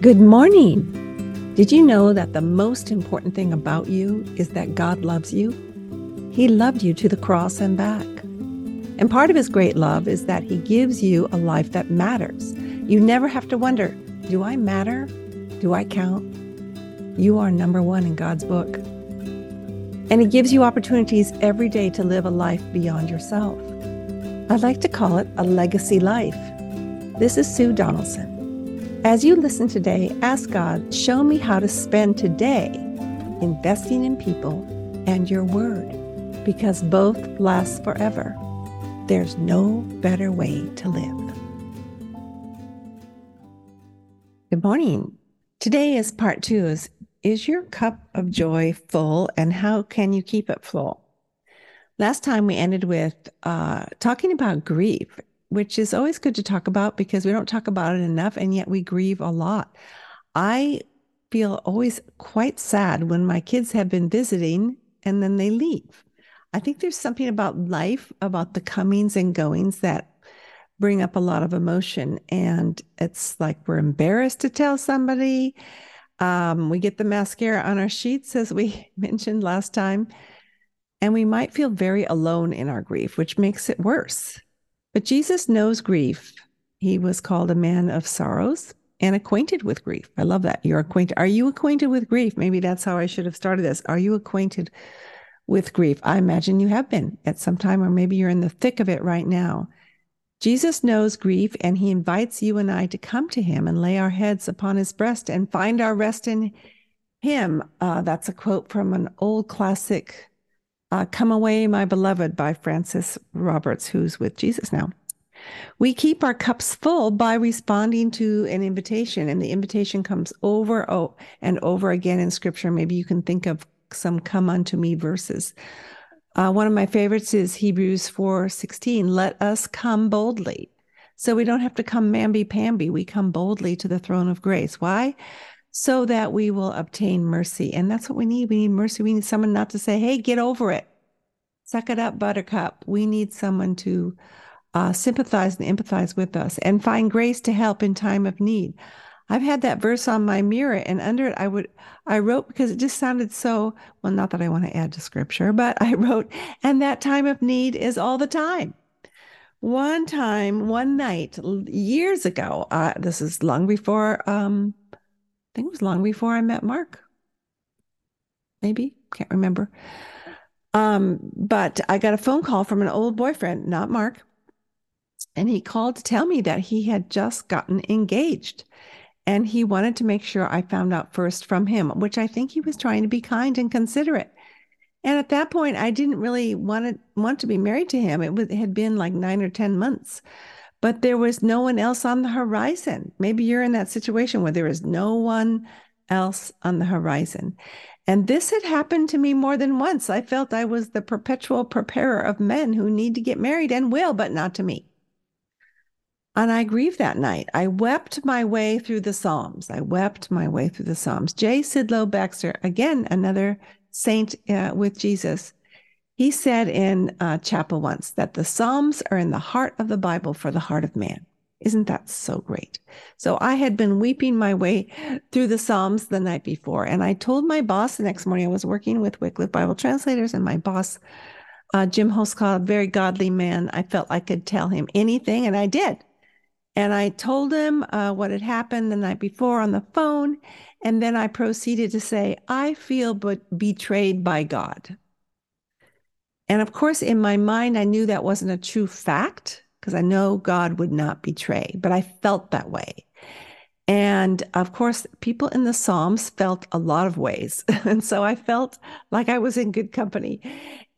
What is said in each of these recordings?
Good morning. Did you know that the most important thing about you is that God loves you? He loved you to the cross and back. And part of his great love is that he gives you a life that matters. You never have to wonder, do I matter? Do I count? You are number one in God's book. And he gives you opportunities every day to live a life beyond yourself. I like to call it a legacy life. This is Sue Donaldson. As you listen today, ask God, show me how to spend today investing in people and your word, because both last forever. There's no better way to live. Good morning. Today is part two is is your cup of joy full and how can you keep it full? Last time we ended with uh, talking about grief which is always good to talk about because we don't talk about it enough and yet we grieve a lot. I feel always quite sad when my kids have been visiting and then they leave. I think there's something about life, about the comings and goings that bring up a lot of emotion. And it's like we're embarrassed to tell somebody. Um, we get the mascara on our sheets, as we mentioned last time. And we might feel very alone in our grief, which makes it worse. But Jesus knows grief. He was called a man of sorrows and acquainted with grief. I love that. You're acquainted. Are you acquainted with grief? Maybe that's how I should have started this. Are you acquainted with grief? I imagine you have been at some time, or maybe you're in the thick of it right now. Jesus knows grief and he invites you and I to come to him and lay our heads upon his breast and find our rest in him. Uh, that's a quote from an old classic uh, Come Away, My Beloved by Frances Roberts, who's with Jesus now. We keep our cups full by responding to an invitation, and the invitation comes over oh, and over again in scripture. Maybe you can think of some come unto me verses. Uh, one of my favorites is Hebrews 4 16. Let us come boldly. So we don't have to come mamby pamby. We come boldly to the throne of grace. Why? So that we will obtain mercy. And that's what we need. We need mercy. We need someone not to say, hey, get over it. Suck it up, buttercup. We need someone to uh, sympathize and empathize with us and find grace to help in time of need. I've had that verse on my mirror, and under it, I would I wrote because it just sounded so well. Not that I want to add to scripture, but I wrote, and that time of need is all the time. One time, one night, years ago, uh, this is long before um, I think it was long before I met Mark. Maybe, can't remember. Um, but I got a phone call from an old boyfriend, not Mark. And he called to tell me that he had just gotten engaged. And he wanted to make sure I found out first from him, which I think he was trying to be kind and considerate. And at that point, I didn't really want to want to be married to him. It, was, it had been like nine or ten months but there was no one else on the horizon. Maybe you're in that situation where there is no one else on the horizon. And this had happened to me more than once. I felt I was the perpetual preparer of men who need to get married and will, but not to me. And I grieved that night. I wept my way through the Psalms. I wept my way through the Psalms. J. Sidlow Baxter, again, another saint uh, with Jesus, he said in uh, chapel once that the Psalms are in the heart of the Bible for the heart of man. Isn't that so great? So I had been weeping my way through the Psalms the night before. And I told my boss the next morning, I was working with Wycliffe Bible translators, and my boss, uh, Jim Hoskall, a very godly man, I felt I could tell him anything, and I did. And I told him uh, what had happened the night before on the phone. And then I proceeded to say, I feel but betrayed by God. And of course, in my mind, I knew that wasn't a true fact because I know God would not betray, but I felt that way. And of course, people in the Psalms felt a lot of ways. and so I felt like I was in good company.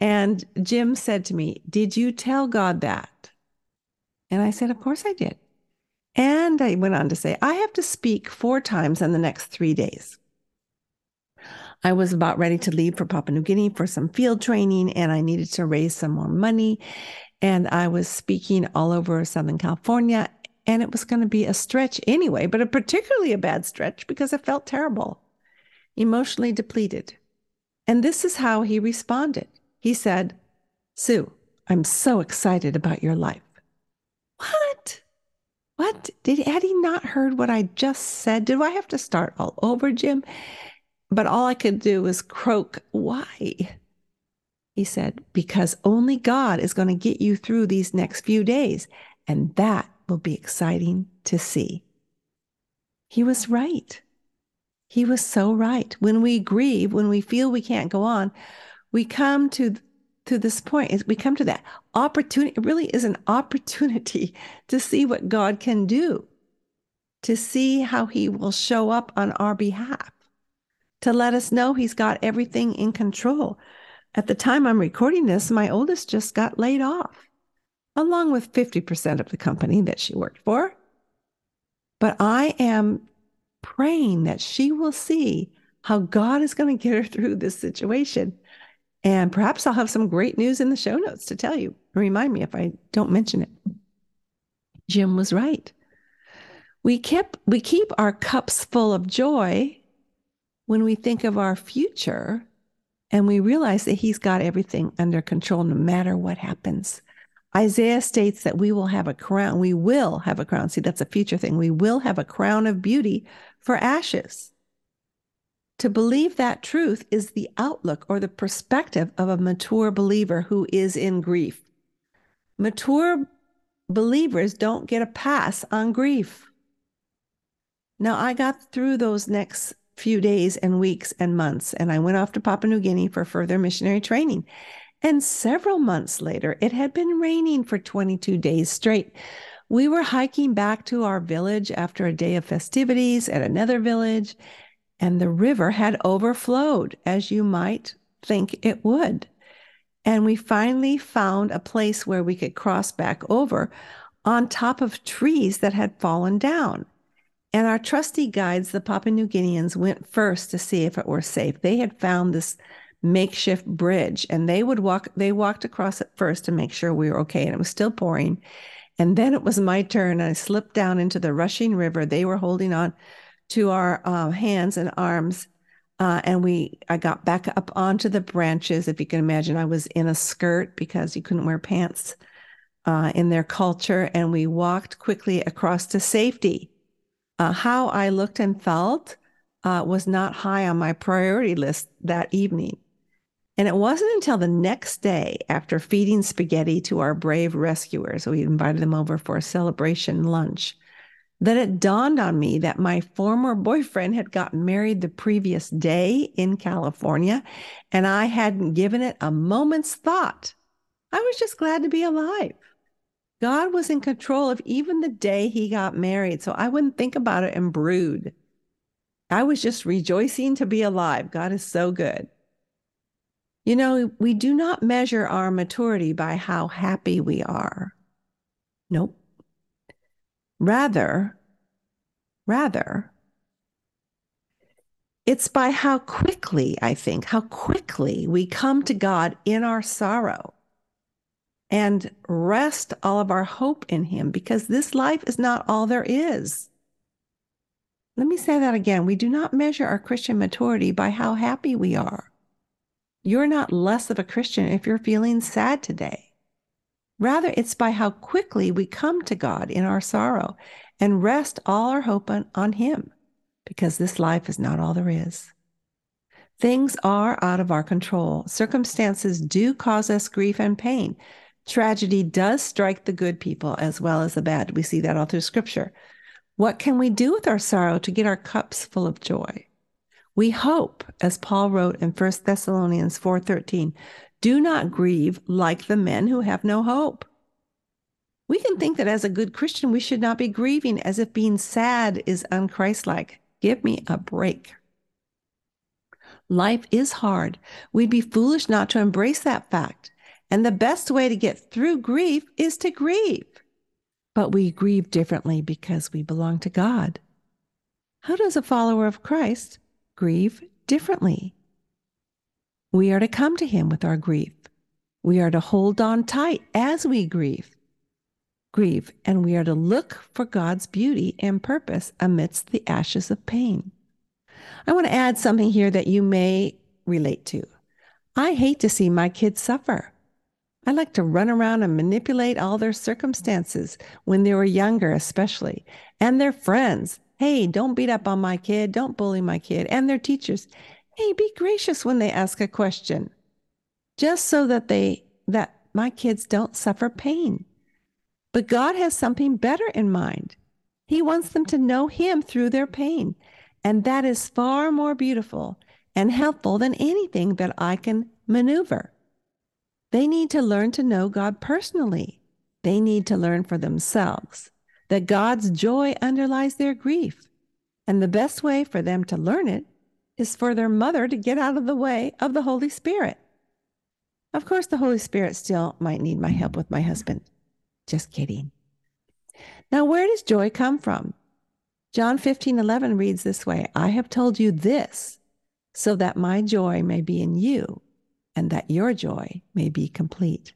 And Jim said to me, Did you tell God that? And I said, Of course I did. And I went on to say, I have to speak four times in the next three days. I was about ready to leave for Papua New Guinea for some field training and I needed to raise some more money. And I was speaking all over Southern California and it was going to be a stretch anyway, but a particularly a bad stretch because I felt terrible, emotionally depleted. And this is how he responded. He said, Sue, I'm so excited about your life. What? What? Did had he not heard what I just said? Do I have to start all over, Jim? But all I could do was croak, Why? He said, Because only God is going to get you through these next few days, and that will be exciting to see. He was right. He was so right. When we grieve, when we feel we can't go on, we come to to this point. is We come to that opportunity. It really is an opportunity to see what God can do, to see how He will show up on our behalf, to let us know He's got everything in control. At the time I'm recording this, my oldest just got laid off, along with 50% of the company that she worked for. But I am praying that she will see how God is going to get her through this situation. And perhaps I'll have some great news in the show notes to tell you. Remind me if I don't mention it. Jim was right. We kept we keep our cups full of joy when we think of our future and we realize that he's got everything under control no matter what happens. Isaiah states that we will have a crown. We will have a crown. See, that's a future thing. We will have a crown of beauty for ashes. To believe that truth is the outlook or the perspective of a mature believer who is in grief. Mature believers don't get a pass on grief. Now, I got through those next few days and weeks and months. And I went off to Papua New Guinea for further missionary training. And several months later, it had been raining for 22 days straight. We were hiking back to our village after a day of festivities at another village, and the river had overflowed, as you might think it would. And we finally found a place where we could cross back over on top of trees that had fallen down. And our trusty guides, the Papua New Guineans, went first to see if it were safe. They had found this makeshift bridge and they would walk, they walked across it first to make sure we were okay. And it was still pouring. And then it was my turn. I slipped down into the rushing river. They were holding on to our uh, hands and arms. Uh, and we, I got back up onto the branches. If you can imagine, I was in a skirt because you couldn't wear pants uh, in their culture. And we walked quickly across to safety uh, how I looked and felt uh, was not high on my priority list that evening. And it wasn't until the next day, after feeding spaghetti to our brave rescuers, we invited them over for a celebration lunch, that it dawned on me that my former boyfriend had gotten married the previous day in California, and I hadn't given it a moment's thought. I was just glad to be alive. God was in control of even the day he got married. So I wouldn't think about it and brood. I was just rejoicing to be alive. God is so good. You know, we do not measure our maturity by how happy we are. Nope. Rather, rather, it's by how quickly, I think, how quickly we come to God in our sorrow and rest all of our hope in Him because this life is not all there is. Let me say that again. We do not measure our Christian maturity by how happy we are. You're not less of a Christian if you're feeling sad today. Rather, it's by how quickly we come to God in our sorrow and rest all our hope on, on Him, because this life is not all there is. Things are out of our control. Circumstances do cause us grief and pain, Tragedy does strike the good people as well as the bad. We see that all through scripture. What can we do with our sorrow to get our cups full of joy? We hope, as Paul wrote in 1 Thessalonians 4:13, do not grieve like the men who have no hope. We can think that as a good Christian, we should not be grieving as if being sad is unchristlike. Give me a break. Life is hard. We'd be foolish not to embrace that fact. And the best way to get through grief is to grieve. But we grieve differently because we belong to God. How does a follower of Christ grieve differently? We are to come to Him with our grief. We are to hold on tight as we grieve. Grieve, and we are to look for God's beauty and purpose amidst the ashes of pain. I want to add something here that you may relate to. I hate to see my kids suffer. I like to run around and manipulate all their circumstances when they were younger, especially, and their friends. Hey, don't beat up on my kid. Don't bully my kid. And their teachers. Hey, be gracious when they ask a question. Just so that they, that my kids don't suffer pain. But God has something better in mind. He wants them to know Him through their pain. And that is far more beautiful and helpful than anything that I can maneuver. They need to learn to know God personally. They need to learn for themselves that God's joy underlies their grief. And the best way for them to learn it is for their mother to get out of the way of the Holy Spirit. Of course, the Holy Spirit still might need my help with my husband. Just kidding. Now, where does joy come from? John 15, 11 reads this way I have told you this so that my joy may be in you and that your joy may be complete.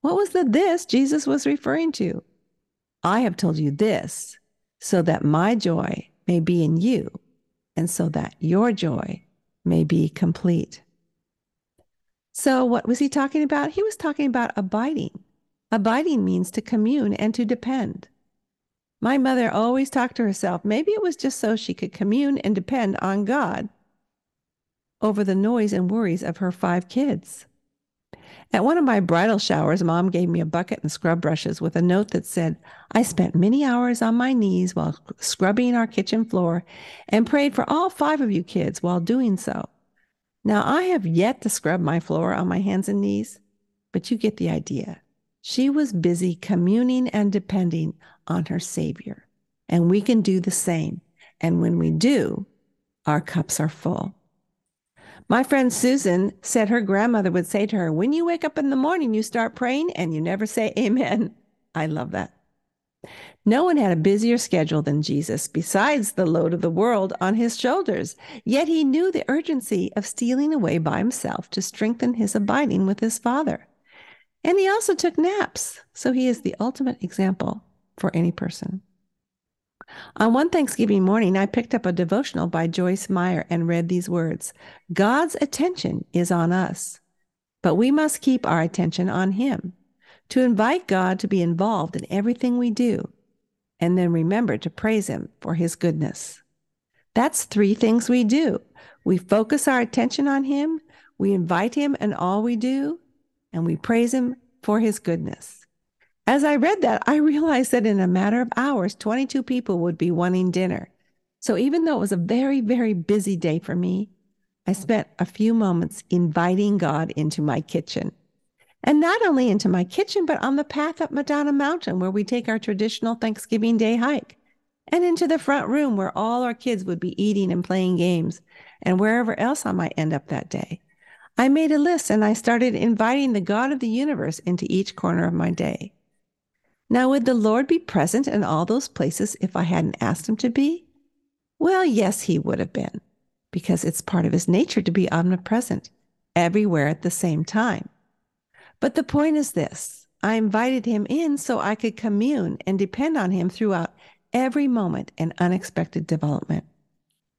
What was the this Jesus was referring to? I have told you this so that my joy may be in you and so that your joy may be complete. So, what was he talking about? He was talking about abiding. Abiding means to commune and to depend. My mother always talked to herself. Maybe it was just so she could commune and depend on God over the noise and worries of her five kids. At one of my bridal showers, mom gave me a bucket and scrub brushes with a note that said, I spent many hours on my knees while scrubbing our kitchen floor and prayed for all five of you kids while doing so. Now, I have yet to scrub my floor on my hands and knees, but you get the idea. She was busy communing and depending on her Savior. And we can do the same. And when we do, our cups are full. My friend Susan said her grandmother would say to her, When you wake up in the morning, you start praying and you never say amen. I love that. No one had a busier schedule than Jesus, besides the load of the world on his shoulders. Yet he knew the urgency of stealing away by himself to strengthen his abiding with his Father. And he also took naps, so he is the ultimate example for any person. On one Thanksgiving morning, I picked up a devotional by Joyce Meyer and read these words God's attention is on us, but we must keep our attention on Him. To invite God to be involved in everything we do, and then remember to praise Him for His goodness. That's three things we do. We focus our attention on Him, we invite Him in all we do, and we praise Him for His goodness. As I read that, I realized that in a matter of hours, 22 people would be wanting dinner. So even though it was a very, very busy day for me, I spent a few moments inviting God into my kitchen. And not only into my kitchen, but on the path up Madonna Mountain where we take our traditional Thanksgiving Day hike, and into the front room where all our kids would be eating and playing games, and wherever else I might end up that day. I made a list and I started inviting the God of the universe into each corner of my day. Now, would the Lord be present in all those places if I hadn't asked him to be? Well, yes, he would have been, because it's part of his nature to be omnipresent everywhere at the same time. But the point is this I invited him in so I could commune and depend on him throughout every moment and unexpected development.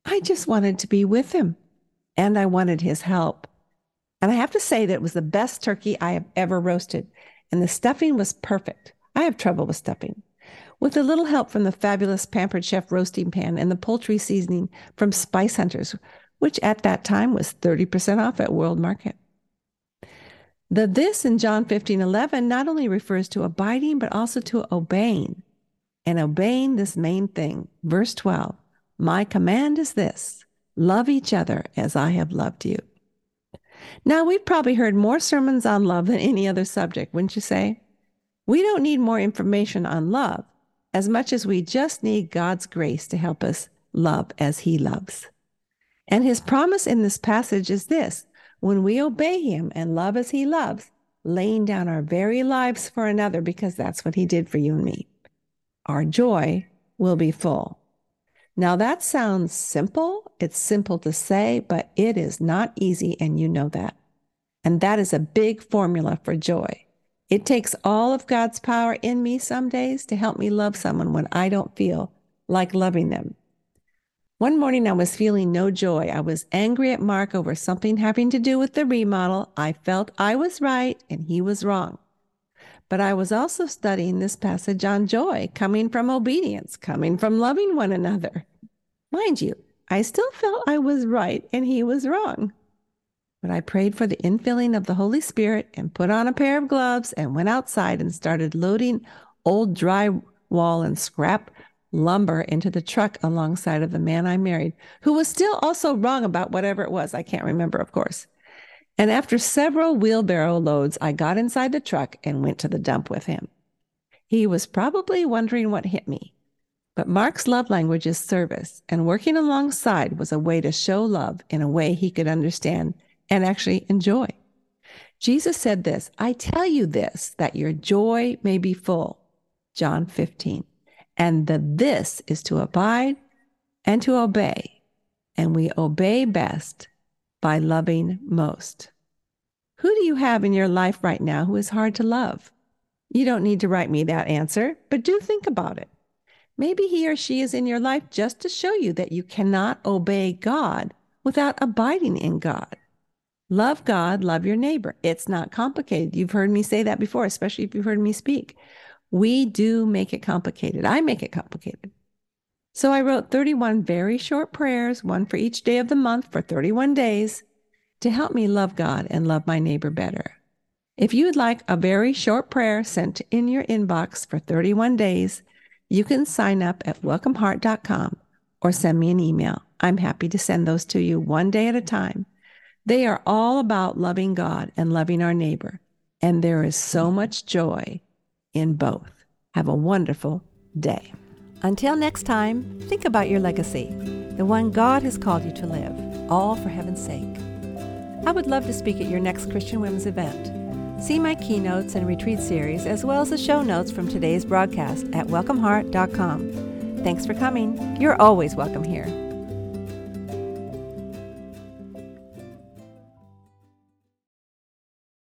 I just wanted to be with him, and I wanted his help. And I have to say that it was the best turkey I have ever roasted, and the stuffing was perfect. I have trouble with stuffing. With a little help from the fabulous Pampered Chef roasting pan and the poultry seasoning from Spice Hunters, which at that time was 30% off at World Market. The this in John 15 11 not only refers to abiding, but also to obeying. And obeying this main thing. Verse 12 My command is this love each other as I have loved you. Now, we've probably heard more sermons on love than any other subject, wouldn't you say? We don't need more information on love as much as we just need God's grace to help us love as He loves. And His promise in this passage is this when we obey Him and love as He loves, laying down our very lives for another, because that's what He did for you and me, our joy will be full. Now, that sounds simple. It's simple to say, but it is not easy, and you know that. And that is a big formula for joy. It takes all of God's power in me some days to help me love someone when I don't feel like loving them. One morning I was feeling no joy. I was angry at Mark over something having to do with the remodel. I felt I was right and he was wrong. But I was also studying this passage on joy, coming from obedience, coming from loving one another. Mind you, I still felt I was right and he was wrong. But I prayed for the infilling of the Holy Spirit and put on a pair of gloves and went outside and started loading old drywall and scrap lumber into the truck alongside of the man I married, who was still also wrong about whatever it was. I can't remember, of course. And after several wheelbarrow loads, I got inside the truck and went to the dump with him. He was probably wondering what hit me. But Mark's love language is service, and working alongside was a way to show love in a way he could understand and actually enjoy. Jesus said this I tell you this, that your joy may be full. John 15. And the this is to abide and to obey. And we obey best by loving most. Who do you have in your life right now who is hard to love? You don't need to write me that answer, but do think about it. Maybe he or she is in your life just to show you that you cannot obey God without abiding in God. Love God, love your neighbor. It's not complicated. You've heard me say that before, especially if you've heard me speak. We do make it complicated. I make it complicated. So I wrote 31 very short prayers, one for each day of the month for 31 days, to help me love God and love my neighbor better. If you would like a very short prayer sent in your inbox for 31 days, you can sign up at welcomeheart.com or send me an email. I'm happy to send those to you one day at a time. They are all about loving God and loving our neighbor, and there is so much joy in both. Have a wonderful day. Until next time, think about your legacy, the one God has called you to live, all for heaven's sake. I would love to speak at your next Christian Women's event. See my keynotes and retreat series, as well as the show notes from today's broadcast at welcomeheart.com. Thanks for coming. You're always welcome here.